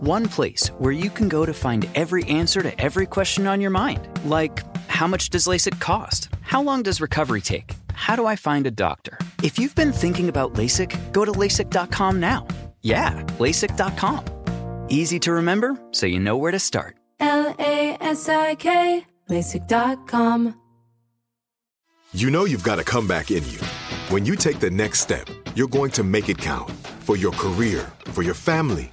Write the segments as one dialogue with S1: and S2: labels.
S1: One place where you can go to find every answer to every question on your mind. Like, how much does LASIK cost? How long does recovery take? How do I find a doctor? If you've been thinking about LASIK, go to LASIK.com now. Yeah, LASIK.com. Easy to remember, so you know where to start.
S2: L-A-S-I-K, LASIK.com.
S3: You know you've got a comeback in you. When you take the next step, you're going to make it count for your career, for your family,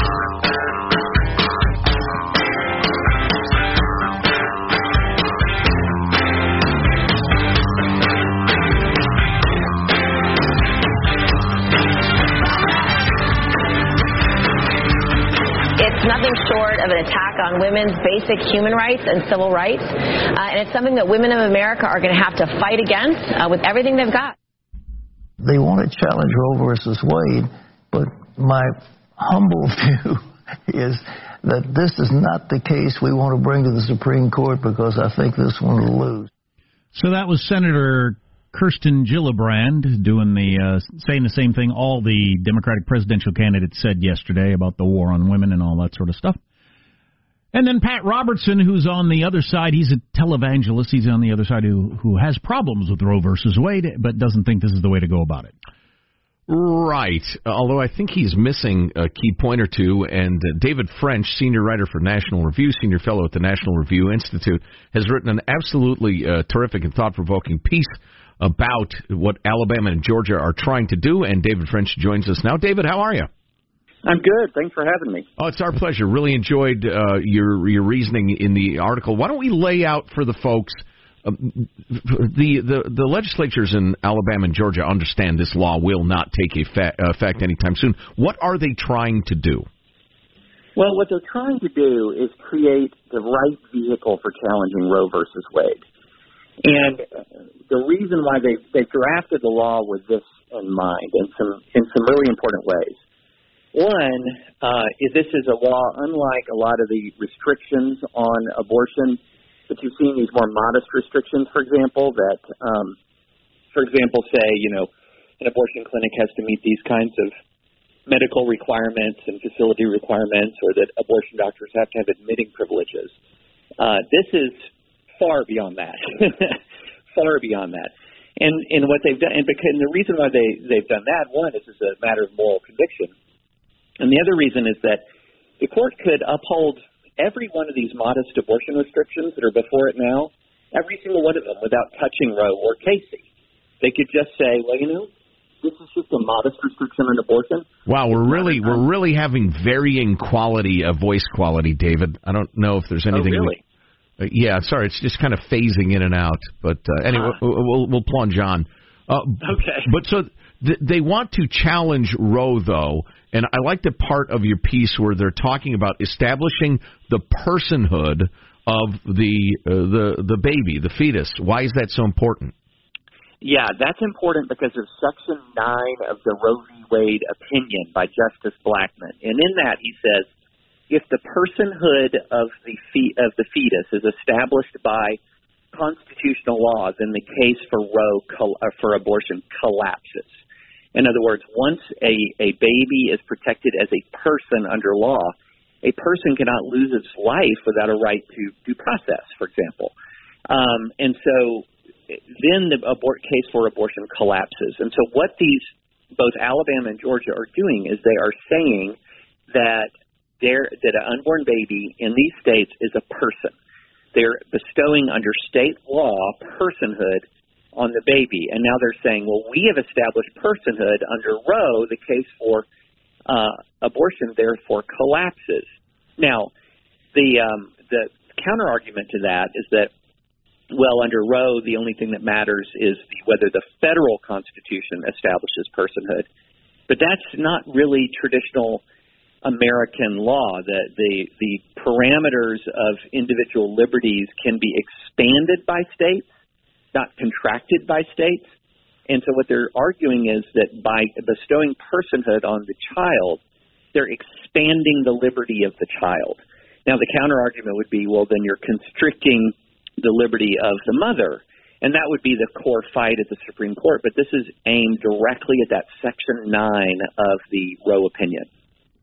S4: It's nothing short of an attack on women's basic human rights and civil rights. Uh, and it's something that women of America are going to have to fight against uh, with everything they've got.
S5: They want to challenge Roe versus Wade, but my humble view is that this is not the case we want to bring to the Supreme Court because I think this one will lose.
S6: So that was Senator Kirsten Gillibrand doing the uh, saying the same thing all the Democratic presidential candidates said yesterday about the war on women and all that sort of stuff. And then Pat Robertson, who's on the other side, he's a televangelist. He's on the other side who who has problems with Roe versus Wade, but doesn't think this is the way to go about it.
S7: Right. Although I think he's missing a key point or two. And uh, David French, senior writer for National Review, senior fellow at the National Review Institute, has written an absolutely uh, terrific and thought provoking piece about what Alabama and Georgia are trying to do. And David French joins us now. David, how are you?
S8: I'm good. Thanks for having me.
S7: Oh, it's our pleasure. Really enjoyed uh, your your reasoning in the article. Why don't we lay out for the folks? Uh, the, the the legislatures in Alabama and Georgia understand this law will not take effect, effect anytime soon. What are they trying to do?
S8: Well, what they're trying to do is create the right vehicle for challenging Roe versus Wade. And the reason why they they drafted the law with this in mind, in some in some really important ways. One uh, is this is a law unlike a lot of the restrictions on abortion that you've seen. These more modest restrictions, for example, that, um, for example, say you know an abortion clinic has to meet these kinds of medical requirements and facility requirements, or that abortion doctors have to have admitting privileges. Uh, this is far beyond that, far beyond that. And and what they've done, and because and the reason why they they've done that, one is as a matter of moral conviction, and the other reason is that the court could uphold every one of these modest abortion restrictions that are before it now, every single one of them, without touching Roe or Casey. They could just say, well, you know, this is just a modest restriction on abortion.
S7: Wow, we're really we're really having varying quality of voice quality, David. I don't know if there's anything.
S8: Oh, really?
S7: Uh, yeah, sorry, it's just kind of phasing in and out. But uh, anyway, we'll, we'll, we'll plunge on. Uh,
S8: Okay.
S7: But so th- they want to challenge Roe, though, and I like the part of your piece where they're talking about establishing the personhood of the uh, the the baby, the fetus. Why is that so important?
S8: Yeah, that's important because of Section 9 of the Roe v. Wade opinion by Justice Blackmun. And in that, he says, if the personhood of the, fe- of the fetus is established by constitutional law, then the case for Roe col- uh, for abortion collapses. In other words, once a, a baby is protected as a person under law, a person cannot lose its life without a right to due process, for example. Um, and so then the abort case for abortion collapses. And so what these both Alabama and Georgia are doing is they are saying that there that an unborn baby in these states is a person. They're bestowing under state law personhood on the baby, and now they're saying, well, we have established personhood under Roe. The case for uh, abortion therefore collapses. Now, the um, the counter argument to that is that well, under Roe, the only thing that matters is the, whether the federal constitution establishes personhood. But that's not really traditional American law. That the the parameters of individual liberties can be expanded by states, not contracted by states. And so what they're arguing is that by bestowing personhood on the child, they're expanding the liberty of the child. Now the counter argument would be, well, then you're constricting the liberty of the mother. And that would be the core fight at the Supreme Court. But this is aimed directly at that Section 9 of the Roe opinion.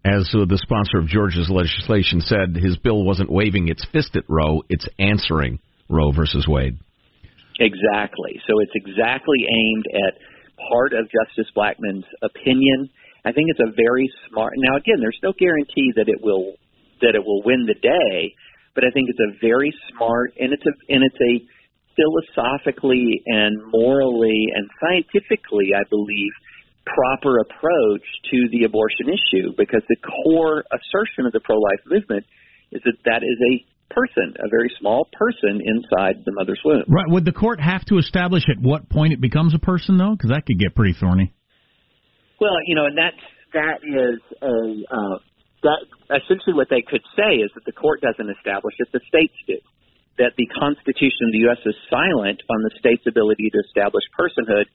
S7: As uh, the sponsor of Georgia's legislation said, his bill wasn't waving its fist at Roe, it's answering Roe versus Wade.
S8: Exactly. So it's exactly aimed at part of Justice Blackmun's opinion. I think it's a very smart. Now, again, there's no guarantee that it will that it will win the day, but I think it's a very smart and it's a and it's a philosophically and morally and scientifically, I believe, proper approach to the abortion issue because the core assertion of the pro-life movement is that that is a person, a very small person inside the mother's womb.
S6: Right. Would the court have to establish at what point it becomes a person, though? Because that could get pretty thorny.
S8: Well, you know, and that's that is a uh, that essentially what they could say is that the court doesn't establish it; the states do. That the Constitution of the U.S. is silent on the state's ability to establish personhood.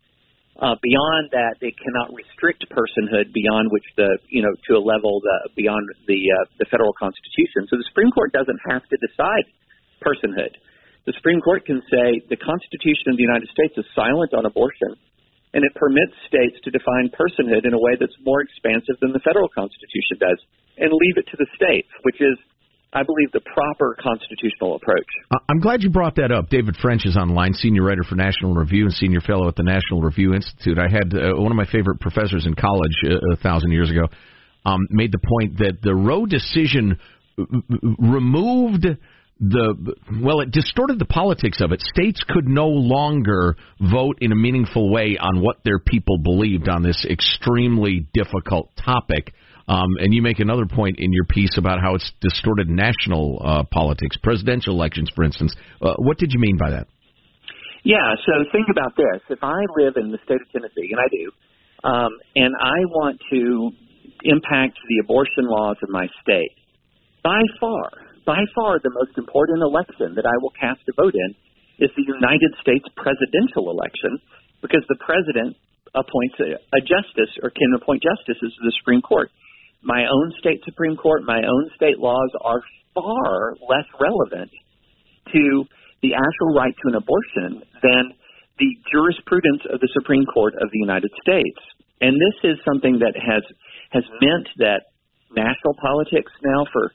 S8: Uh, beyond that, they cannot restrict personhood beyond which the you know to a level the, beyond the uh, the federal Constitution. So the Supreme Court doesn't have to decide personhood. The Supreme Court can say the Constitution of the United States is silent on abortion, and it permits states to define personhood in a way that's more expansive than the federal Constitution does, and leave it to the states, which is, I believe, the proper constitutional approach.
S7: I'm glad you brought that up. David French is online, senior writer for National Review and senior fellow at the National Review Institute. I had uh, one of my favorite professors in college uh, a thousand years ago um, made the point that the Roe decision removed the well, it distorted the politics of it. States could no longer vote in a meaningful way on what their people believed on this extremely difficult topic. Um, and you make another point in your piece about how it's distorted national uh, politics, presidential elections, for instance. Uh, what did you mean by that?
S8: Yeah, so think about this. If I live in the state of Tennessee, and I do, um, and I want to impact the abortion laws of my state, by far, by far the most important election that I will cast a vote in is the United States presidential election because the president appoints a, a justice or can appoint justices to the Supreme Court. My own state Supreme Court, my own state laws are far less relevant to the actual right to an abortion than the jurisprudence of the Supreme Court of the United States. And this is something that has has meant that national politics now for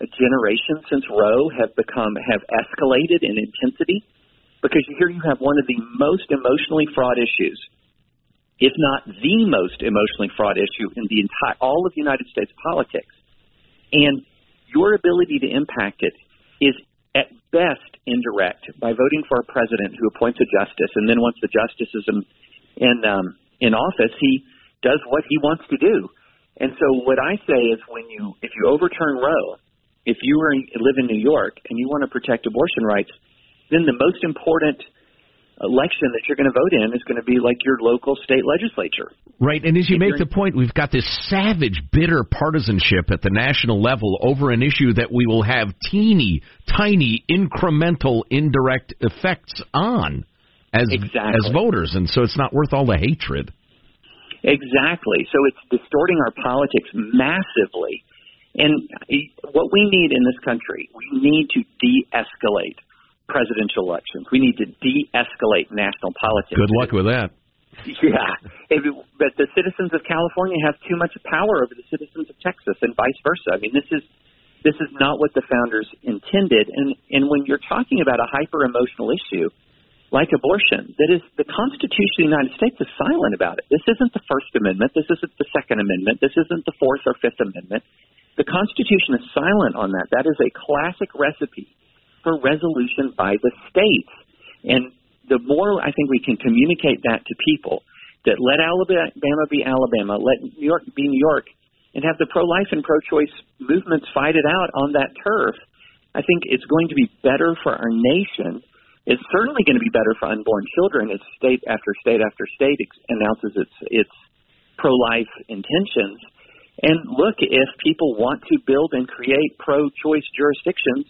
S8: a generation since Roe have become have escalated in intensity because here you have one of the most emotionally fraught issues, if not the most emotionally fraught issue in the entire all of United States politics. And your ability to impact it is at best indirect by voting for a president who appoints a justice, and then once the justice is in in, um, in office, he does what he wants to do. And so, what I say is, when you if you overturn Roe, if you in, live in New York and you want to protect abortion rights, then the most important election that you're going to vote in is going to be like your local state legislature.
S7: Right, and as you make the point, we've got this savage, bitter partisanship at the national level over an issue that we will have teeny, tiny, incremental, indirect effects on as
S8: Exactly.
S7: as voters, and so it's not worth all the hatred.
S8: Exactly. So it's distorting our politics massively. And eh, what we need in this country, we need to de-escalate presidential elections. We need to de-escalate national politics.
S7: Good luck with that.
S8: Yeah, it, but the citizens of California have too much power over the citizens of Texas, and vice versa. I mean, this is this is not what the founders intended. And and when you're talking about a hyper emotional issue like abortion, that is the Constitution of the United States is silent about it. This isn't the First Amendment. This isn't the Second Amendment. This isn't the Fourth or Fifth Amendment. The Constitution is silent on that. That is a classic recipe for resolution by the states. And the more I think we can communicate that to people, that let Alabama be Alabama, let New York be New York, and have the pro-life and pro-choice movements fight it out on that turf, I think it's going to be better for our nation. It's certainly going to be better for unborn children as state after state after state announces its its pro-life intentions. And look, if people want to build and create pro-choice jurisdictions,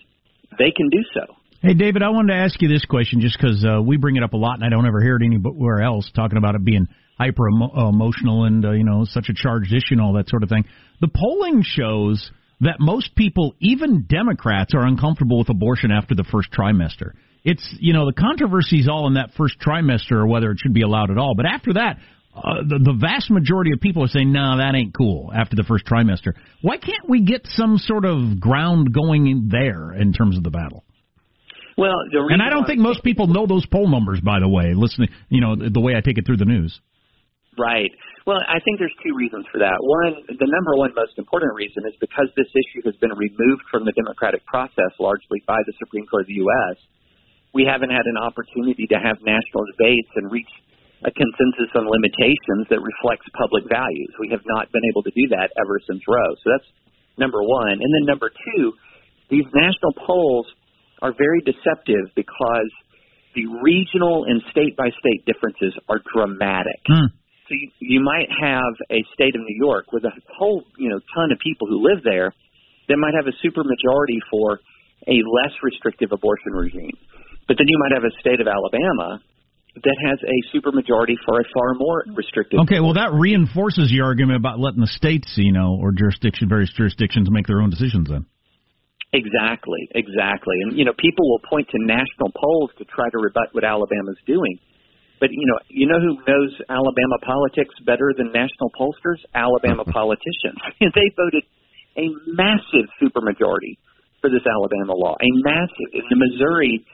S8: they can do so.
S6: Hey, David, I wanted to ask you this question just because uh, we bring it up a lot, and I don't ever hear it anywhere else talking about it being hyper emo- emotional and uh, you know such a charged issue and all that sort of thing. The polling shows that most people, even Democrats, are uncomfortable with abortion after the first trimester. It's you know the controversy's all in that first trimester or whether it should be allowed at all. But after that, uh, the, the vast majority of people are saying, "No, that ain't cool." After the first trimester, why can't we get some sort of ground going in there in terms of the battle?
S8: Well, the
S6: And I don't think most people know those poll numbers, by the way. Listening, you know, the way I take it through the news.
S8: Right. Well, I think there's two reasons for that. One, the number one most important reason is because this issue has been removed from the democratic process largely by the Supreme Court of the U.S. We haven't had an opportunity to have national debates and reach a consensus on limitations that reflects public values. We have not been able to do that ever since Roe. So that's number one. And then number two, these national polls are very deceptive because the regional and state by state differences are dramatic. Hmm. So you, you might have a state of New York with a whole you know ton of people who live there that might have a supermajority for a less restrictive abortion regime, but then you might have a state of Alabama that has a supermajority for a far more restrictive.
S6: Okay, well that reinforces your argument about letting the states, you know, or jurisdiction, various jurisdictions make their own decisions. Then.
S8: Exactly, exactly. And you know, people will point to national polls to try to rebut what Alabama's doing. But you know, you know who knows Alabama politics better than national pollsters? Alabama politicians. they voted a massive supermajority for this Alabama law. A massive. In the Missouri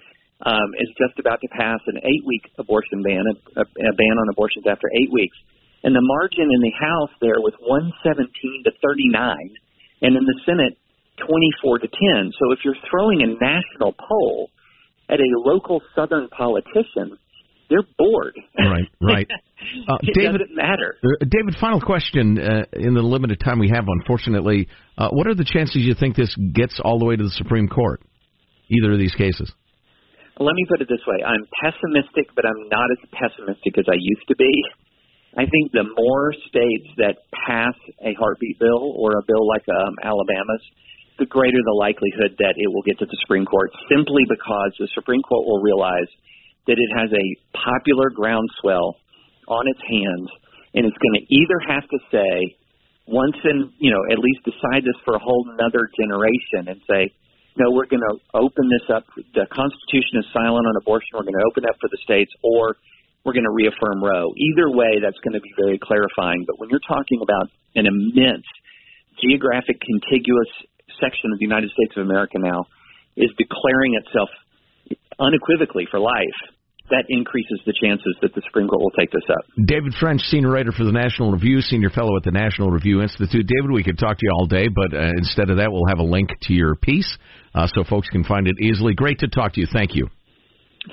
S8: um, is just about to pass an eight-week abortion ban, a, a ban on abortions after eight weeks. And the margin in the House there was 117 to 39, and in the Senate 24 to 10. So if you're throwing a national poll at a local Southern politician, they're bored.
S7: Right, right. Uh,
S8: it
S7: David,
S8: doesn't matter.
S7: Uh, David, final question uh, in the limited time we have, unfortunately. Uh, what are the chances you think this gets all the way to the Supreme Court? Either of these cases?
S8: Let me put it this way: I'm pessimistic, but I'm not as pessimistic as I used to be. I think the more states that pass a heartbeat bill or a bill like um, Alabama's, the greater the likelihood that it will get to the Supreme Court. Simply because the Supreme Court will realize that it has a popular groundswell on its hands, and it's going to either have to say once and you know at least decide this for a whole another generation and say no we're going to open this up. The constitution is silent on abortion. We're going to open up for the states or we're going to reaffirm roe. Either way that's going to be very clarifying. But when you're talking about an immense geographic contiguous section of the united states of america now is declaring itself unequivocally for life that increases the chances that the Supreme Court will take this up.
S7: David French, senior writer for the National Review, senior fellow at the National Review Institute. David, we could talk to you all day, but uh, instead of that, we'll have a link to your piece uh, so folks can find it easily. Great to talk to you. Thank you.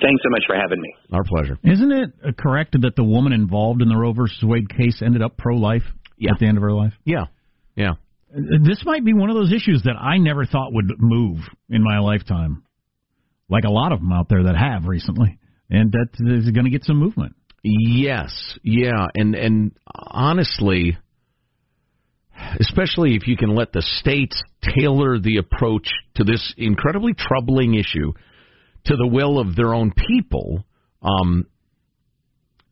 S8: Thanks so much for having me.
S7: Our pleasure.
S6: Isn't it uh, correct that the woman involved in the Roe versus Wade case ended up pro-life
S7: Yeah.
S6: at the end of her life?
S7: Yeah, yeah.
S6: This might be one of those issues that I never thought would move in my lifetime, like a lot of them out there that have recently, and that is going to get some movement.
S7: Yes, yeah, and and honestly, especially if you can let the states tailor the approach to this incredibly troubling issue to the will of their own people, um,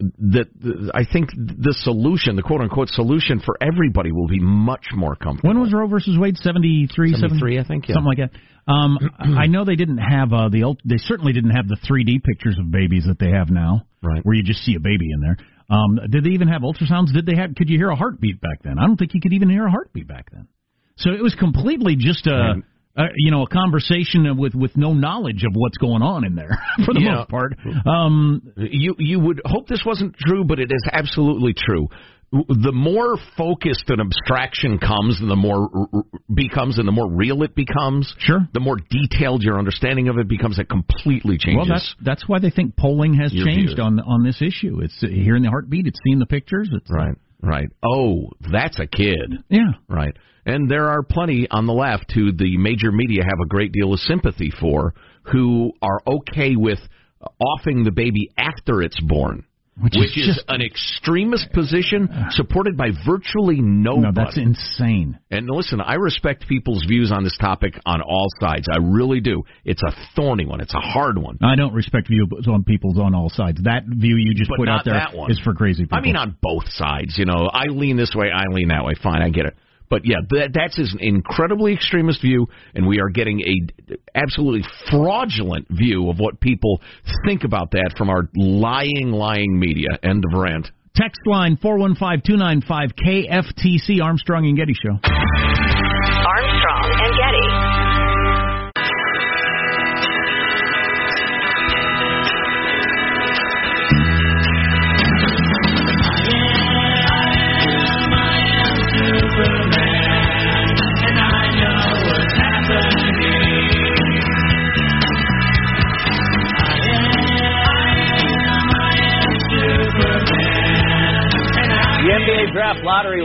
S7: that I think the solution, the quote unquote solution for everybody, will be much more comfortable.
S6: When was Roe versus Wade? 73,
S7: 73, I think, yeah.
S6: something like that. Um, I know they didn't have uh, the ult- they certainly didn't have the 3D pictures of babies that they have now,
S7: right?
S6: Where you just see a baby in there. Um, did they even have ultrasounds? Did they have? Could you hear a heartbeat back then? I don't think you could even hear a heartbeat back then. So it was completely just a, a you know a conversation with with no knowledge of what's going on in there for the
S7: Yeah.
S6: most part. Um,
S7: you you would hope this wasn't true, but it is absolutely true. The more focused an abstraction comes, and the more r- becomes, and the more real it becomes.
S6: Sure.
S7: The more detailed your understanding of it becomes, it completely changes.
S6: Well, that's that's why they think polling has changed
S7: views.
S6: on on this issue. It's uh, hearing the heartbeat. It's seeing the pictures. It's
S7: right, right. Oh, that's a kid.
S6: Yeah.
S7: Right. And there are plenty on the left who the major media have a great deal of sympathy for, who are okay with offing the baby after it's born.
S6: Which is
S7: is,
S6: just-
S7: an extremist position supported by virtually nobody.
S6: No, that's insane.
S7: And listen, I respect people's views on this topic on all sides. I really do. It's a thorny one. It's a hard one.
S6: I don't respect views on people's on all sides. That view you just
S7: But
S6: put out there is for crazy people.
S7: I mean, on both sides. You know, I lean this way, I lean that way. Fine, I get it. But yeah, that, that's an incredibly extremist view, and we are getting a absolutely fraudulent view of what people think about that from our lying, lying media. End of rant.
S6: Text line 415 KFTC Armstrong and Getty Show.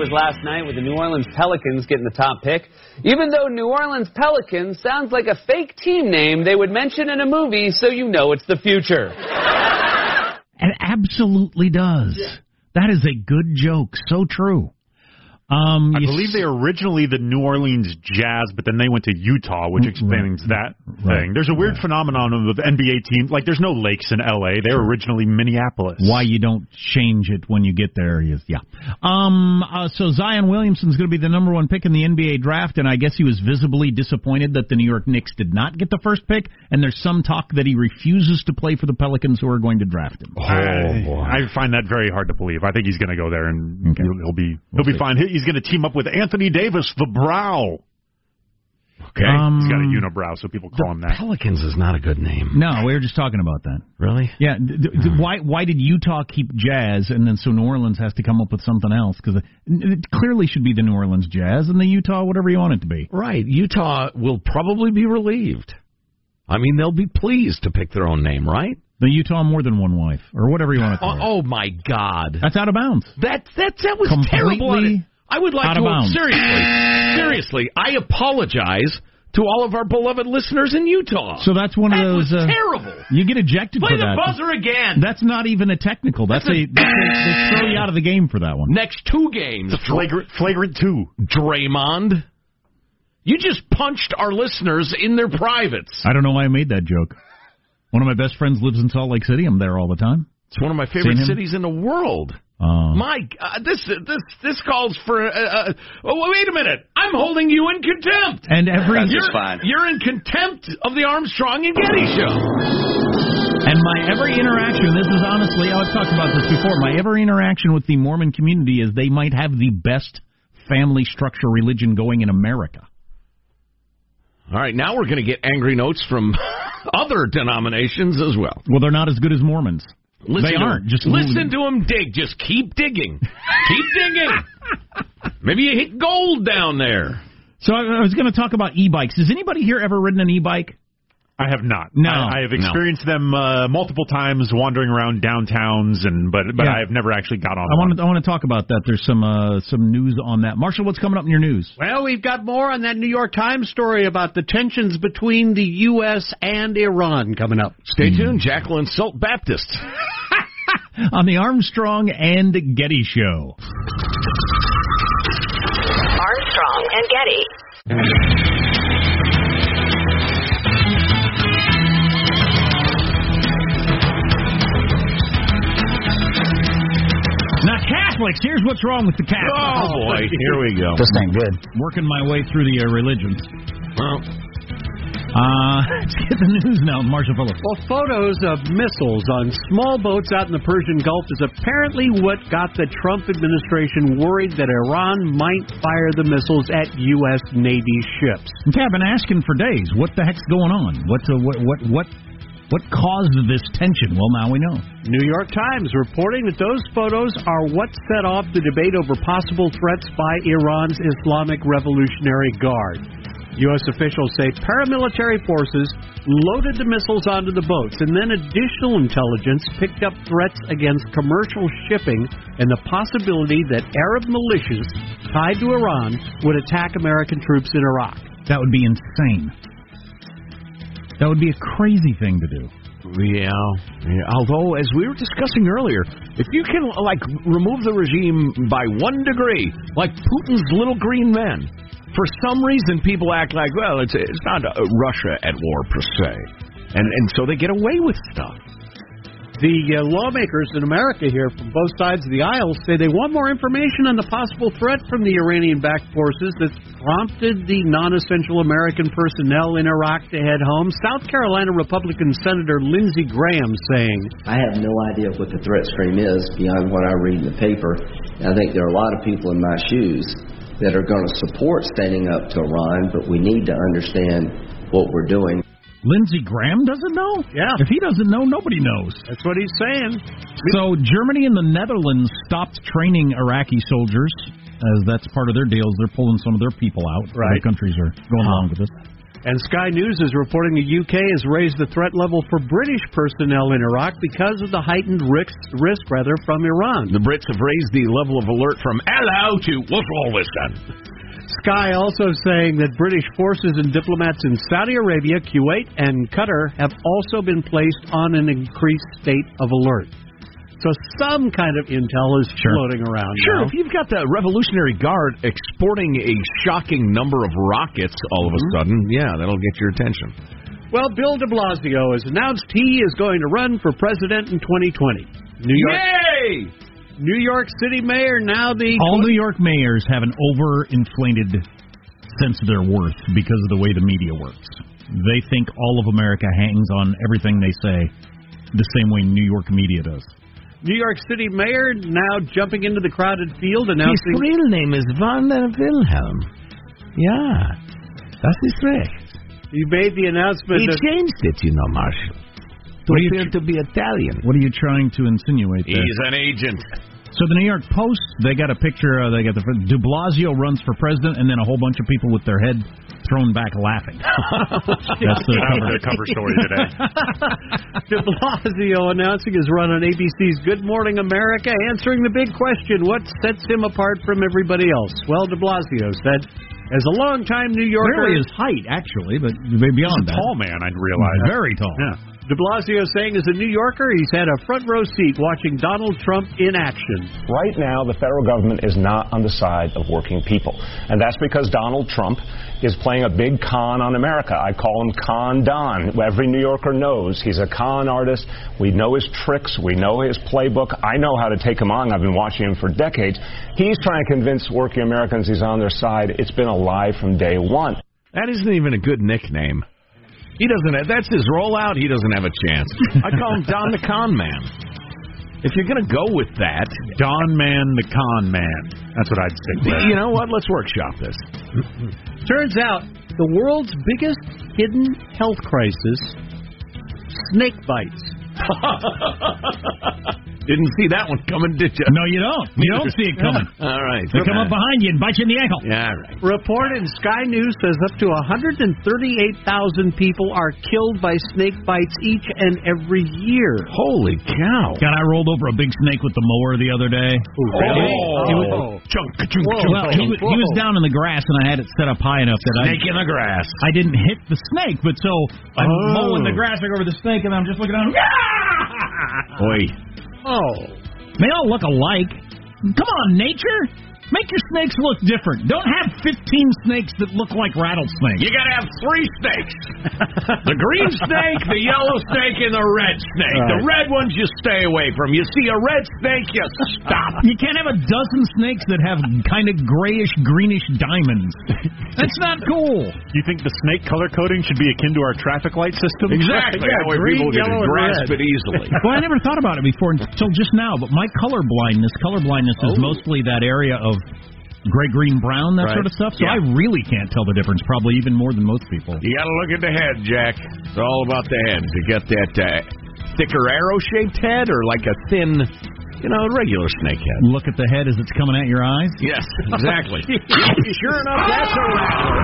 S9: Was last night with the New Orleans Pelicans getting the top pick. Even though New Orleans Pelicans sounds like a fake team name they would mention in a movie, so you know it's the future.
S6: It absolutely does. That is a good joke. So true. Um,
S10: I
S6: you
S10: believe they were originally the New Orleans Jazz, but then they went to Utah, which explains that
S6: Right.
S10: thing. There's a weird phenomenon of NBA teams. Like, there's no lakes in LA. They were originally Minneapolis.
S6: Why you don't change it when you get there is yeah. Um. Uh, so Zion Williamson's going to be the number one pick in the NBA draft, and I guess he was visibly disappointed that the New York Knicks did not get the first pick. And there's some talk that he refuses to play for the Pelicans, who are going to draft him.
S10: I, I find that very hard to believe. I think he's going to go there and he'll, he'll be he'll be fine. He- He's going to team up with Anthony Davis, the Brow.
S7: Okay, um,
S10: he's got a unibrow, so people call him that.
S7: Pelicans is not a good name.
S6: No, we were just talking about that.
S7: Really?
S6: Yeah. D- d- d- hmm. why why did Utah keep Jazz, and then so New Orleans has to come up with something else? Because it, it clearly should be the New Orleans Jazz and the Utah, whatever you want it to be.
S7: Right. Utah will probably be relieved. I mean, they'll be pleased to pick their own name, right?
S6: The Utah more than one wife, or whatever you want to call
S7: Oh,
S6: it.
S7: oh my God!
S6: That's out of bounds.
S7: That that that was
S6: Completely
S7: terrible. On it. I would like
S6: out
S7: to
S6: of
S7: seriously, seriously. I apologize to all of our beloved listeners in Utah.
S6: So that's one of
S7: That
S6: those.
S7: was
S6: uh,
S7: terrible.
S6: You get ejected for that.
S7: Play the
S6: that.
S7: buzzer again.
S6: That's not even a technical. That's,
S7: That's
S6: a,
S7: a-
S6: that's they throw you out of the game for that one.
S7: Next two games,
S10: The flagrant flagrant two.
S7: Draymond. You just punched our listeners in their privates.
S6: I don't know why I made that joke. One of my best friends lives in Salt Lake City. I'm there all the time.
S7: It's one of my favorite cities in the world.
S6: Um,
S7: My God, this this this calls for. Uh, uh, oh, wait a minute! I'm holding you in contempt.
S6: And every
S7: you're, you're in contempt of the Armstrong and Getty show.
S6: And my every interaction, this is honestly, I've talked about this before, my every interaction with the Mormon community is they might have the best family structure religion going in America.
S7: All right, now we're going to get angry notes from other denominations as well.
S6: Well, they're not as good as Mormons.
S7: Listen
S6: they aren't. Just
S7: listen to them dig. Just keep digging. keep digging. Maybe you hit gold down there.
S6: So I, I was going to talk about e-bikes. Has anybody here ever ridden an e-bike?
S10: I have not.
S6: No.
S10: I, I have
S6: No.
S10: experienced them uh, multiple times wandering around downtowns, and but but
S6: Yeah.
S10: I have never actually got on.
S6: I want to I want to talk about that. There's some uh, some news on that. Marshall, what's coming up in your news?
S11: Well, we've got more on that New York Times story about the tensions between the U.S. and Iran coming up.
S7: Stay tuned, Jacqueline Salt Baptist.
S6: on the Armstrong and Getty Show.
S12: Armstrong and Getty.
S6: Now, Catholics, here's what's wrong with the Catholics.
S7: Oh, boy. Here we go.
S6: This ain't good. Working my way through the uh, religions.
S7: Well,
S6: uh, let's get the news now, Marshall Phillips.
S11: Well, photos of missiles on small boats out in the Persian Gulf is apparently what got the Trump administration worried that Iran might fire the missiles at U.S. Navy ships.
S6: Okay, I've been asking for days. What the heck's going on? What's uh, what what what what caused this tension? Well, now we know.
S11: New York Times reporting that those photos are what set off the debate over possible threats by Iran's Islamic Revolutionary Guard. U.S. officials say paramilitary forces loaded the missiles onto the boats, and then additional intelligence picked up threats against commercial shipping and the possibility that Arab militias tied to Iran would attack American troops in Iraq.
S6: That would be insane. That would be a crazy thing to do.
S7: Yeah. yeah. Although, as we were discussing earlier, if you can like remove the regime by one degree, like Putin's little green men, for some reason people act like, well, it's it's not uh, Russia at war per se, and and so they get away with stuff.
S11: The uh, lawmakers in America here from both sides of the aisle say they want more information on the possible threat from the Iranian backed forces that's prompted the non essential American personnel in Iraq to head home. South Carolina Republican Senator Lindsey Graham saying,
S13: I have no idea what the threat stream is beyond what I read in the paper. And I think there are a lot of people in my shoes that are going to support standing up to Iran, but we need to understand what we're doing.
S6: Lindsey Graham doesn't know?
S11: Yeah.
S6: If he doesn't know, nobody knows.
S11: That's what he's saying.
S6: So Germany and the Netherlands stopped training Iraqi soldiers, as that's part of their deals. They're pulling some of their people out.
S11: Right.
S6: Other countries are going along with this.
S11: And Sky News is reporting the UK has raised the threat level for British personnel in Iraq because of the heightened risk, risk rather, from Iran.
S7: The Brits have raised the level of alert from hello to what's all this then?
S11: Sky also saying that British forces and diplomats in Saudi Arabia, Kuwait, and Qatar have also been placed on an increased state of alert. So some kind of intel is floating around
S7: Sure,
S11: now.
S7: if you've got the Revolutionary Guard exporting a shocking number of rockets all of a mm-hmm. sudden, yeah, that'll get your attention.
S11: Well, Bill de Blasio has announced he is going to run for president in 2020. New York,
S7: Yay!
S11: New York City mayor now the
S6: All New York mayors have an overinflated sense of their worth because of the way the media works. They think all of America hangs on everything they say the same way New York media does.
S11: New York City mayor now jumping into the crowded field announcing his
S7: real name is Werner Wilhelm. Yeah, that's his recht.
S11: he made the announcement
S7: He
S11: that
S7: changed it, you know, Marshall. To
S6: What are you
S7: to be Italian.
S6: What are you trying to insinuate there?
S7: He's an agent.
S6: So the New York Post, they got a picture. Uh, they got the De Blasio runs for president, and then a whole bunch of people with their head thrown back laughing. That's the cover.
S10: the cover story today.
S11: De Blasio announcing his run on ABC's Good Morning America, answering the big question what sets him apart from everybody else? Well, de Blasio said, as a longtime New Yorker.
S6: Barely his height, actually, but beyond
S10: He's a
S6: that.
S10: tall man, I'd realize. Mm-hmm.
S6: Very tall.
S11: Yeah. De Blasio saying, as a New Yorker, he's had a front row seat watching Donald Trump in action.
S14: Right now, the federal government is not on the side of working people. And that's because Donald Trump is playing a big con on America. I call him Con Don. Every New Yorker knows he's a con artist. We know his tricks. We know his playbook. I know how to take him on. I've been watching him for decades. He's trying to convince working Americans he's on their side. It's been a lie from day one.
S7: That isn't even a good nickname. He doesn't. Have, that's his rollout. He doesn't have a chance. I call him Don the Con Man. If you're gonna go with that,
S10: Don Man the Con Man. That's what I'd stick with.
S7: you know what? Let's workshop this.
S11: Turns out the world's biggest hidden health crisis snake bites.
S7: Didn't see that one coming, did you?
S6: No, you don't. You don't see it coming.
S7: All right.
S6: They come up behind you and bite you in the ankle.
S7: Yeah, all right.
S11: Report in Sky News says up to 138,000 people are killed by snake bites each and every year.
S7: Holy cow!
S6: God, I rolled over a big snake with the mower the other day.
S7: really? Oh.
S6: He was,
S7: Oh. Chunk, chunk,
S6: well, he, was, he was down in the grass, and I had it set up high enough that
S7: Snake
S6: I
S7: in the grass.
S6: I didn't hit the snake, but so I'm
S7: Oh.
S6: mowing the grass, I go over the snake, and I'm just looking at down.
S7: Boy.
S6: Oh, they all look alike. Come on, nature. Make your snakes look different. Don't have 15 snakes that look like rattlesnakes.
S7: You gotta have three snakes. the green snake, the yellow snake, and the red snake. The red ones you stay away from. You see a red snake, you stop.
S6: You can't have a dozen snakes that have kind of grayish, greenish diamonds. That's not cool.
S10: You think the snake color coding should be akin to our traffic light system?
S7: Exactly. that way
S10: green,
S7: people can
S10: yellow,
S7: grasp
S10: red.
S7: it easily.
S6: well, I never thought about it before until just now, but my color blindness, color blindness is oh. mostly that area of gray, green, brown, that
S7: Right.
S6: sort of stuff. So
S7: Yeah.
S6: I really can't tell the difference, probably even more than most people.
S7: You gotta look at the head, Jack. It's all about the head. To get that uh, thicker arrow-shaped head or like a thin, you know, regular snake head.
S6: Look at the head as it's coming at your eyes.
S7: Yes, exactly. sure enough, that's a rattler.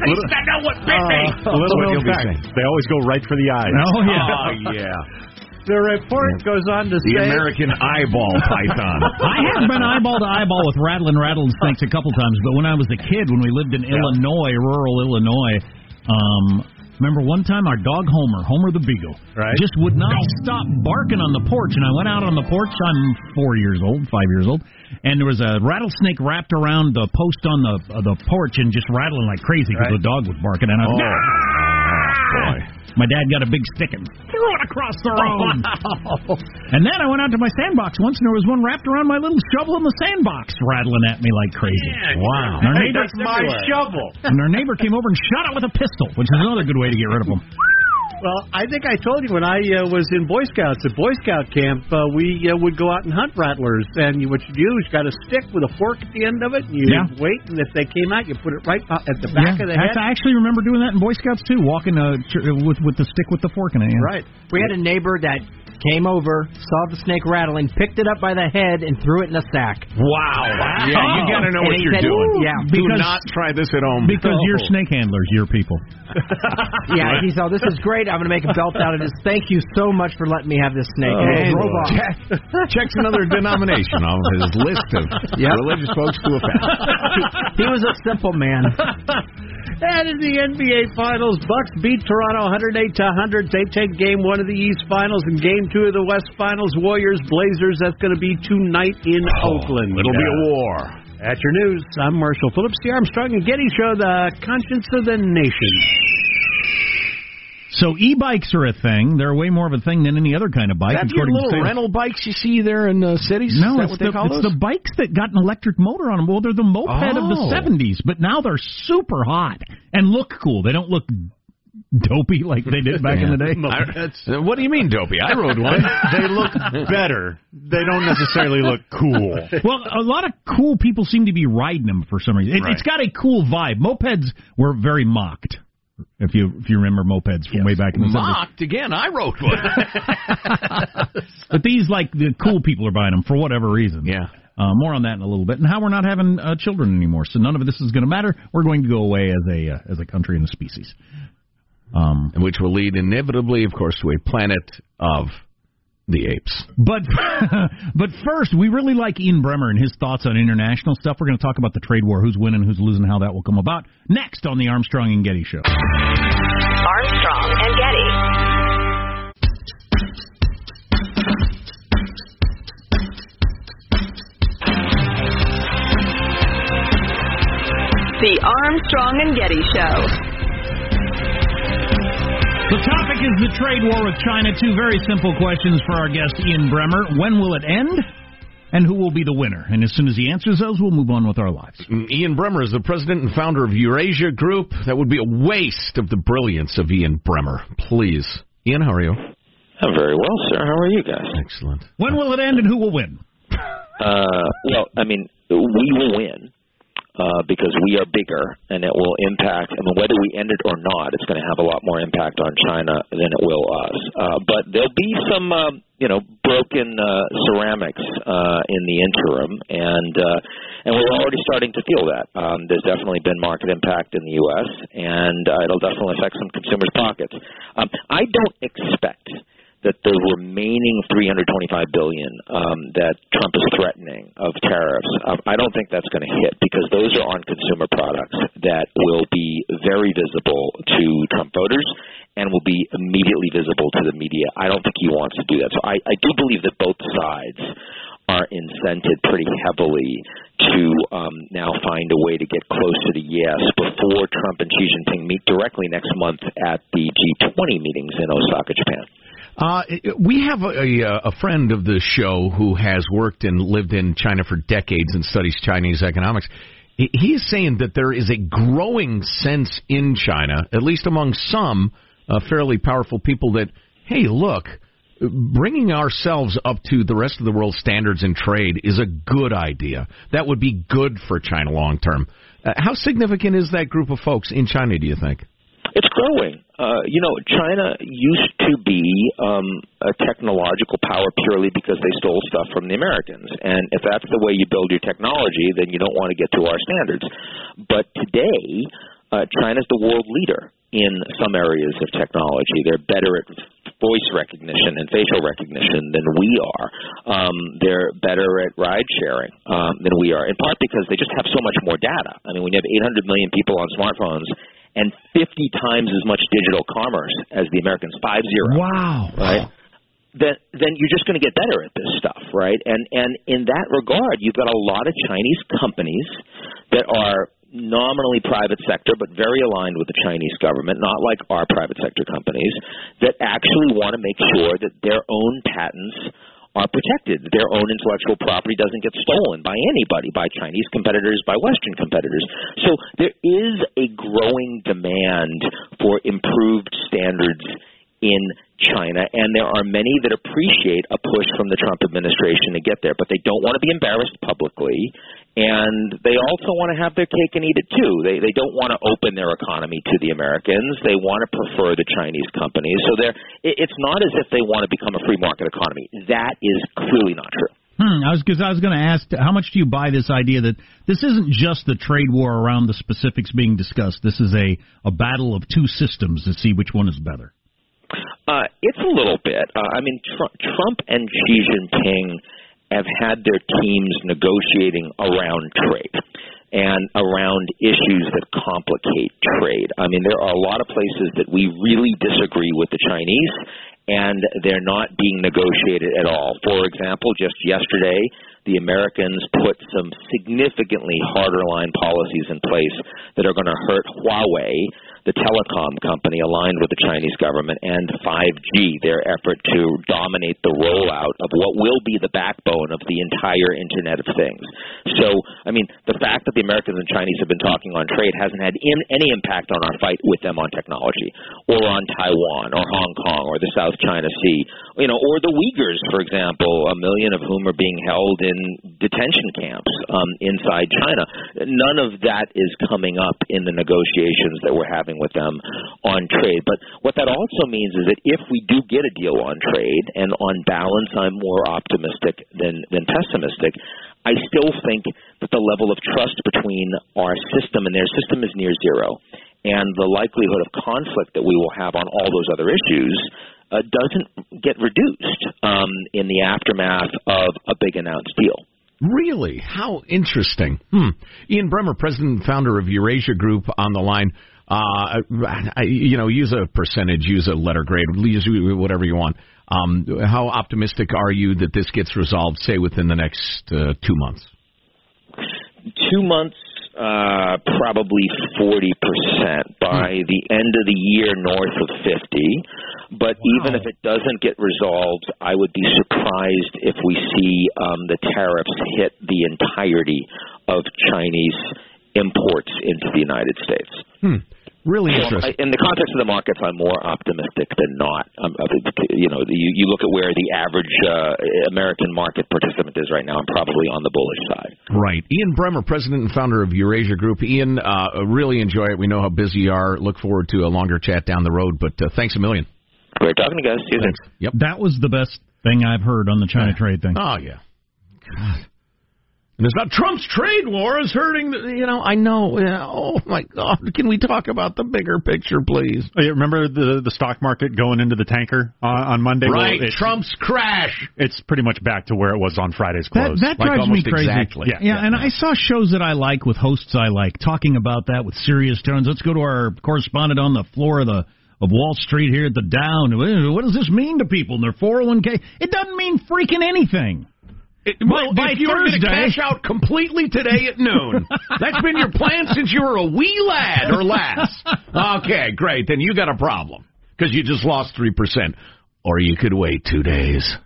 S7: At least I know what bit me.
S10: A little
S7: What
S10: known fact, they always go right for the eyes.
S6: Oh, yeah.
S7: Oh, yeah.
S11: The report goes on to
S7: The
S11: say
S7: American eyeball python.
S6: I have been eyeball to eyeball with rattling rattling snakes a couple times, but when I was a kid, when we lived in Illinois, rural Illinois, um, remember one time our dog Homer, Homer the Beagle,
S10: Right.
S6: just would not stop barking on the porch, and I went out on the porch. I'm four years old, five years old, and there was a rattlesnake wrapped around the post on the uh, the porch and just rattling like crazy because
S7: Right.
S6: the dog was barking, and I was.
S7: Oh, boy.
S6: My dad got a big stick and threw it across the oh, road. And then I went out to my sandbox once, and there was one wrapped around my little shovel in the sandbox, rattling at me like crazy.
S7: Wow.
S6: And our
S11: Hey,
S6: neighbor,
S11: that's my shovel.
S6: and our neighbor came over and shot it with a pistol, which is another good way to get rid of them.
S11: Well, I think I told you when I uh, was in Boy Scouts at Boy Scout camp, uh, we uh, would go out and hunt rattlers. And you, what you do is you got a stick with a fork at the end of it, and you
S6: Yeah.
S11: wait, and if they came out, you put it right uh, at the back of the head.
S6: I actually remember doing that in Boy Scouts too, walking uh, with with the stick with the fork in it. yeah.
S11: Right.
S15: We had a neighbor that came over, saw the snake rattling, picked it up by the head, and threw it in a sack.
S7: Wow. Yeah, you oh. got to know
S15: And
S7: what you're
S15: said,
S7: doing.
S15: "Ooh." Yeah,
S7: Do not try this at home.
S6: Because
S7: Oh.
S6: you're snake handlers, you're people.
S15: Yeah, he said, "This is great. I'm going to make a belt out of this. Thank you so much for letting me have this snake."
S7: Oh,
S15: and he drove
S7: Check, checks another denomination off his list of
S15: Yep.
S7: religious folks to offend.
S15: He was a simple man.
S11: And in the NBA Finals, Bucks beat Toronto 108 to 100. They take Game One of the East Finals and Game Two of the West Finals. Warriors Blazers. That's going to be tonight in oh, Oakland.
S7: It'll be a war.
S11: At your news, I'm Marshall Phillips, the Armstrong and Getty Show, the conscience of the nation.
S6: So e-bikes are a thing. They're way more of a thing than any other kind of bike.
S7: Have you
S6: according to
S7: little rental bikes you see there in the cities? Is
S6: No,
S7: that
S6: it's
S7: what
S6: the
S7: they call
S6: it's
S7: those?
S6: the bikes that got an electric motor on them. Well, they're the moped of the
S7: Oh.
S6: '70s, but now they're super hot and look cool. They don't look dopey like they did back in the day.
S7: I- uh, what do you mean, dopey? I rode one.
S10: they look better. They don't necessarily look cool.
S6: Well, a lot of cool people seem to be riding them for some reason. It,
S10: Right.
S6: It's got a cool vibe. Mopeds were very mocked. If you if you remember mopeds from way back in the 70s.
S7: Mocked again. I rode one.
S6: But these like the cool people are buying them for whatever reason.
S7: Yeah.
S6: Uh, more on that in a little bit, and how we're not having uh, children anymore. So none of this is going to matter. We're going to go away as a uh, as a country and a species. Um, and
S7: Which will lead inevitably, of course, to a planet of the apes.
S6: but but first, we really like Ian Bremmer and his thoughts on international stuff. We're going to talk about the trade war, who's winning, who's losing, how that will come about. Next on the Armstrong and Getty Show.
S12: Armstrong and Getty. The Armstrong and Getty Show.
S6: The topic is the trade war with China. Two very simple questions for our guest Ian Bremmer. When will it end? And who will be the winner? And as soon as he answers those, we'll move on with our lives.
S7: Mm, Ian Bremmer is the president and founder of Eurasia Group. That would be a waste of the brilliance of Ian Bremmer. Please. Ian, how are you?
S16: I'm very well, sir. How are you guys?
S7: Excellent.
S6: When will it end and who will win?
S16: Uh, well, I mean, we will win. Uh, because we are bigger, and it will impact. I mean, whether we end it or not, it's going to have a lot more impact on China than it will us. Uh, but there'll be some, uh, you know, broken uh, ceramics uh, in the interim, and uh, and we're already starting to feel that. Um, there's definitely been market impact in the U.S., and uh, it'll definitely affect some consumers' pockets. Um, I don't expect that the remaining 325 billion um, that Trump is threatening of tariffs, um, I don't think that's going to hit because those are on consumer products that will be very visible to Trump voters and will be immediately visible to the media. I don't think he wants to do that. So I, I do believe that both sides are incented pretty heavily to um, now find a way to get closer to the yes before Trump and Xi Jinping meet directly next month at the G20 meetings in Osaka, Japan.
S7: Uh, we have a, a, a friend of the show who has worked and lived in China for decades and studies Chinese economics. He he is saying that there is a growing sense in China, at least among some uh, fairly powerful people, that hey, look, bringing ourselves up to the rest of the world's standards in trade is a good idea. That would be good for China long term. Uh, how significant is that group of folks in China? Do you think?
S16: It's growing. Uh, you know, China used to be um, a technological power purely because they stole stuff from the Americans. And if that's the way you build your technology, then you don't want to get to our standards. But today, uh, China's the world leader in some areas of technology. They're better at voice recognition and facial recognition than we are. Um, they're better at ride sharing um, than we are, in part because they just have so much more data. I mean, when you have 800 million people on smartphones and 50 times as much digital commerce as the Americans, five zero.
S7: Wow.
S16: Right. Then, then you're just going to get better at this stuff, right? And and in that regard, you've got a lot of Chinese companies that are nominally private sector, but very aligned with the Chinese government, not like our private sector companies, that actually want to make sure that their own patents are protected. Their own intellectual property doesn't get stolen by anybody, by Chinese competitors, by Western competitors. So there is a growing demand for improved standards in China, and there are many that appreciate a push from the Trump administration to get there, but they don't want to be embarrassed publicly, and they also want to have their cake and eat it too. They they don't want to open their economy to the Americans. They want to prefer the Chinese companies. So they're it, it's not as if they want to become a free market economy. That is clearly not true.
S6: Hmm, I was because I was going to ask, how much do you buy this idea that this isn't just the trade war around the specifics being discussed? This is a a battle of two systems to see which one is better.
S16: Uh, it's a little bit. Uh, I mean, Tr- Trump and Xi Jinping have had their teams negotiating around trade and around issues that complicate trade. I mean, there are a lot of places that we really disagree with the Chinese, and they're not being negotiated at all. For example, just yesterday, the Americans put some significantly harder line policies in place that are going to hurt Huawei the telecom company aligned with the Chinese government, and 5G, their effort to dominate the rollout of what will be the backbone of the entire Internet of Things. So, I mean, the fact that the Americans and Chinese have been talking on trade hasn't had in, any impact on our fight with them on technology, or on Taiwan, or Hong Kong, or the South China Sea, you know, or the Uyghurs, for example, a million of whom are being held in detention camps um, inside China. None of that is coming up in the negotiations that we're having with them on trade. But what that also means is that if we do get a deal on trade, and on balance, I'm more optimistic than than pessimistic. I still think that the level of trust between our system and their system is near zero, and the likelihood of conflict that we will have on all those other issues uh, doesn't get reduced um, in the aftermath of a big announced deal.
S7: Really? How interesting. Hmm. Ian Bremmer, president and founder of Eurasia Group, on the line. Uh, I, you know, use a percentage, use a letter grade, use whatever you want. Um, how optimistic are you that this gets resolved, say, within the next uh, two months?
S16: Two months, uh, probably 40%. By the end of the year, north of 50. But even if it doesn't get resolved, I would be surprised if we see um, the tariffs hit the entirety of Chinese imports into the United States.
S7: Hmm. Really interesting.
S16: I- In the context of the markets, I'm more optimistic than not. Um, I think, you know, you, you look at where the average uh, American market participant is right now. I'm probably on the bullish side.
S7: Right. Ian Bremmer, president and founder of Eurasia Group. Ian, uh, really enjoy it. We know how busy you are. Look forward to a longer chat down the road, but uh, thanks a million.
S16: Great talking to you guys. See you soon.
S7: Yep.
S6: That was the best thing I've heard on the China trade thing.
S7: Oh, yeah. God. And it's not Trump's trade war is hurting. The, you know, I know. Yeah, oh my God! Can we talk about the bigger picture, please?
S10: Oh, yeah, remember the the stock market going into the tanker on, on Monday?
S7: Right,
S10: Well, it's-
S7: Trump's crash.
S10: It's pretty much back to where it was on Friday's
S6: That,
S10: close.
S6: that drives me crazy.
S10: Yeah,
S6: yeah, and I saw shows that I like with hosts I like talking about that with serious tones. Let's go to our correspondent on the floor of the of Wall Street here at the Down. What does this mean to people in their 401k? It doesn't mean freaking anything.
S7: Well,
S6: by
S7: if you were going to cash out completely today at noon, that's been your plan since you were a wee lad or lass. Okay, great. Then you got a problem because you just lost three percent, or you could wait two days.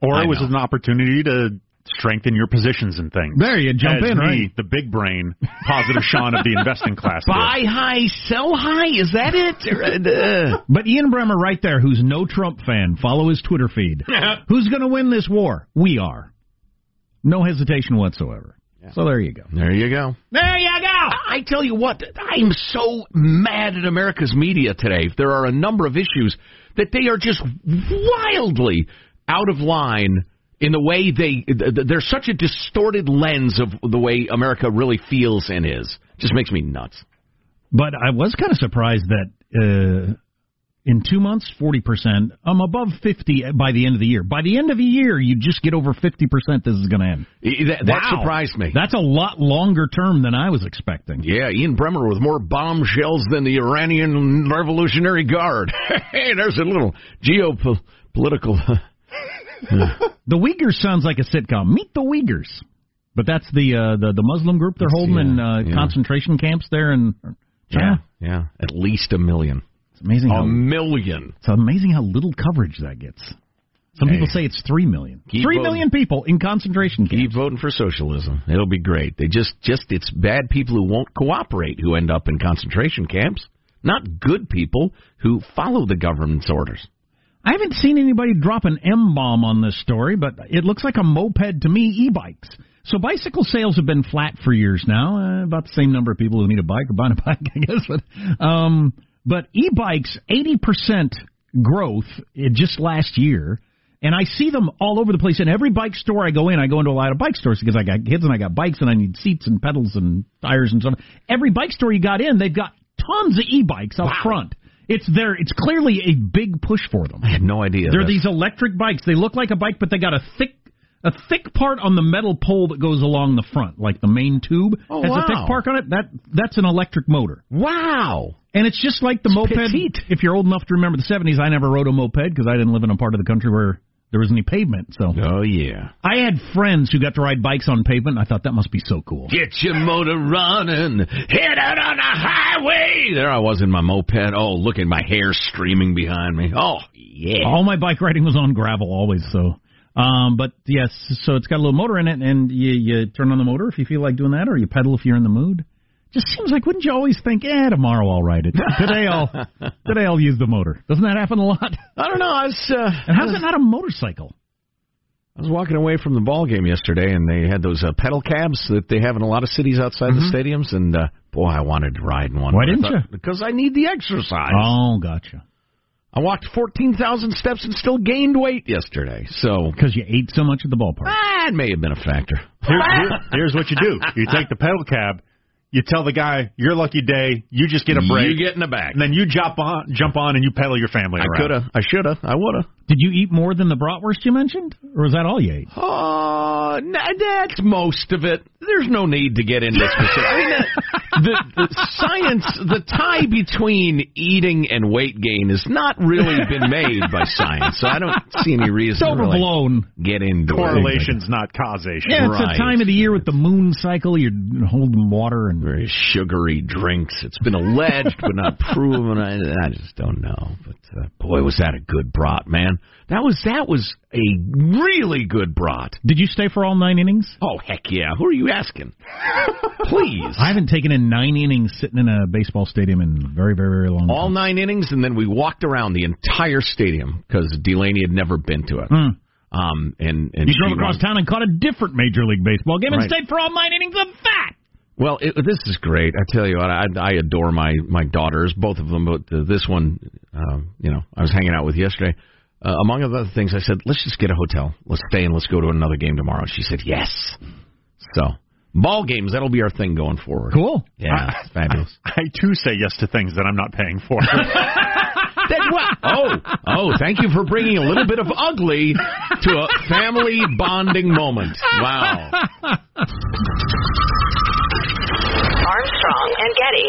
S10: Or
S7: I
S10: it was
S7: know.
S10: an opportunity to strengthen your positions and things.
S6: There you jump
S10: As
S6: in,
S10: me,
S6: right?
S10: The big brain, positive Sean of the investing class. did.
S7: Buy high, sell high. Is that it?
S6: But Ian Bremmer, right there, who's no Trump fan, follow his Twitter feed. Who's going to win this war? We are. No hesitation whatsoever. So there you go.
S7: There you go.
S6: There you go.
S7: I tell you what, I'm so mad at America's media today. There are a number of issues that they are just wildly out of line in the way they. th- th- There's such a distorted lens of the way America really feels and is. Just makes me nuts.
S6: But I was kind of surprised that uh, in two months, 40%, I'm above 50 by the end of the year. By the end of the year, you just get over 50% this is going to end.
S7: That, that
S6: Wow.
S7: surprised me.
S6: That's a lot longer term than I was expecting.
S7: Yeah, Ian Bremmer with more bombshells than the Iranian Revolutionary Guard. hey, there's a little geopolitical.
S6: The Uyghurs sounds like a sitcom. Meet the Uyghurs. But that's the uh, the the Muslim group they're holding in uh,
S7: yeah.
S6: concentration camps there in China.
S7: yeah, yeah, at least a million.
S6: Amazing
S7: A
S6: how
S7: million.
S6: it's amazing how little coverage that gets. Some
S7: Hey.
S6: people say it's three million.
S7: Keep
S6: Three
S7: voting.
S6: million people in concentration camps.
S7: Keep voting for socialism. It'll be great. They just, just it's bad people who won't cooperate who end up in concentration camps, not good people who follow the government's orders.
S6: I haven't seen anybody drop an M bomb on this story, but it looks like a moped to me. E-bikes. So bicycle sales have been flat for years now. Uh, about the same number of people who need a bike or buying a bike, I guess. But um, but e-bikes, eighty percent growth in just last year. And I see them all over the place. In every bike store I go in, I go into a lot of bike stores because I got kids and I got bikes and I need seats and pedals and tires and stuff. Every bike store you got in, they've got tons of e-bikes out front. It's there. It's clearly a big push for them.
S7: I had no idea.
S6: They're these electric bikes. They look like a bike, but they got a thick a thick part on the metal pole that goes along the front, like the main tube
S7: Oh,
S6: has
S7: wow.
S6: a thick part on it. That that's an electric motor.
S7: Wow.
S6: And it's just like the
S7: It's
S6: moped.
S7: petite.
S6: If you're old enough to remember the 70s, I never rode a moped because I didn't live in a part of the country where there was any pavement. So
S7: Oh yeah.
S6: I had friends who got to ride bikes on pavement. And I thought that must be so cool.
S7: Get your motor running, head out on the highway. There I was in my moped. Oh, look at my hair streaming behind me. Oh yeah.
S6: All my bike riding was on gravel always. So, um, but yes, so it's got a little motor in it, and you you turn on the motor if you feel like doing that, or you pedal if you're in the mood. Just seems like wouldn't you always think, eh, tomorrow I'll ride it. Today I'll today I'll use the motor. Doesn't that happen a lot?
S7: I don't know. I was. Uh,
S6: And how's it not a motorcycle?
S7: I was walking away from the ball game yesterday, and they had those uh, pedal cabs that they have in a lot of cities outside the stadiums. And uh, boy, I wanted to ride in one.
S6: Mm-hmm. Why didn't
S7: thought-
S6: you?
S7: Because I need the exercise.
S6: Oh, gotcha.
S7: I walked fourteen thousand steps and still gained weight yesterday. So
S6: Because you ate so much at the ballpark.
S7: that may have been a factor.
S10: Here- here- here's what you do: you take the pedal cab, you tell the guy your lucky day, you just get a break,
S7: You get in the back.
S10: and then you jump on, jump on, and you pedal your family
S7: I
S10: around.
S7: could have. I should have. I would have.
S6: Did you eat more than the bratwurst you mentioned, or was that all you ate?
S7: Uh, oh, n- that's most of it. There's no need to get into specific. I mean, the, the, the science, the tie between eating and weight gain has not really been made by science, so I don't see any reason
S6: It's
S7: to really
S6: overblown.
S7: get into it.
S10: Correlation's not causation.
S6: Yeah, it's
S7: Right.
S6: a time of the year with the moon cycle. You're holding water and
S7: Very sugary drinks. It's been alleged but not proven. I, I just don't know. But uh, boy, was that a good brat, man. That was that was a really good brat.
S6: Did you stay for all nine innings?
S7: Oh heck yeah! Who are you asking? Please.
S6: I haven't taken in nine innings sitting in a baseball stadium in very, very, very long.
S7: All nine innings, and then we walked around the entire stadium because Delaney had never been to it.
S6: Hmm.
S7: Um, and and
S6: You drove across
S7: won.
S6: town and caught a different Major League Baseball game and
S7: Right.
S6: stayed for all nine innings of that.
S7: Well, it, this is great. I tell you what, I, I adore my my daughters, both of them. But this one, uh, you know, I was hanging out with yesterday. Uh, among other things, I said, "Let's just get a hotel. Let's stay and let's go to another game tomorrow." She said, "Yes." So, ball games that'll be our thing going forward.
S6: Cool.
S7: Yeah, it's fabulous.
S10: I, I too say yes to things that I'm not paying for.
S7: That- what? Oh, oh! Thank you for bringing a little bit of ugly to a family bonding moment. Wow.
S12: Armstrong and Getty.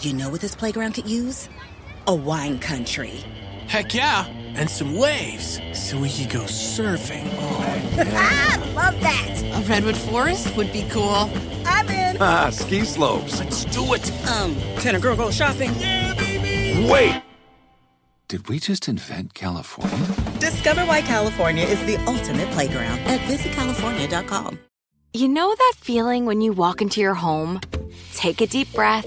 S17: You know what this playground could use? A wine country.
S18: Heck yeah, and some waves so we could go surfing.
S17: Oh, Ah, love that.
S19: A redwood forest would be cool.
S17: I'm in.
S20: Ah, ski slopes.
S18: Let's do it.
S17: Um, can a girl go shopping?
S18: Yeah, baby.
S20: Wait! Did we just invent California?
S17: Discover why California is the ultimate playground at visitcalifornia.com.
S21: You know that feeling when you walk into your home, take a deep breath,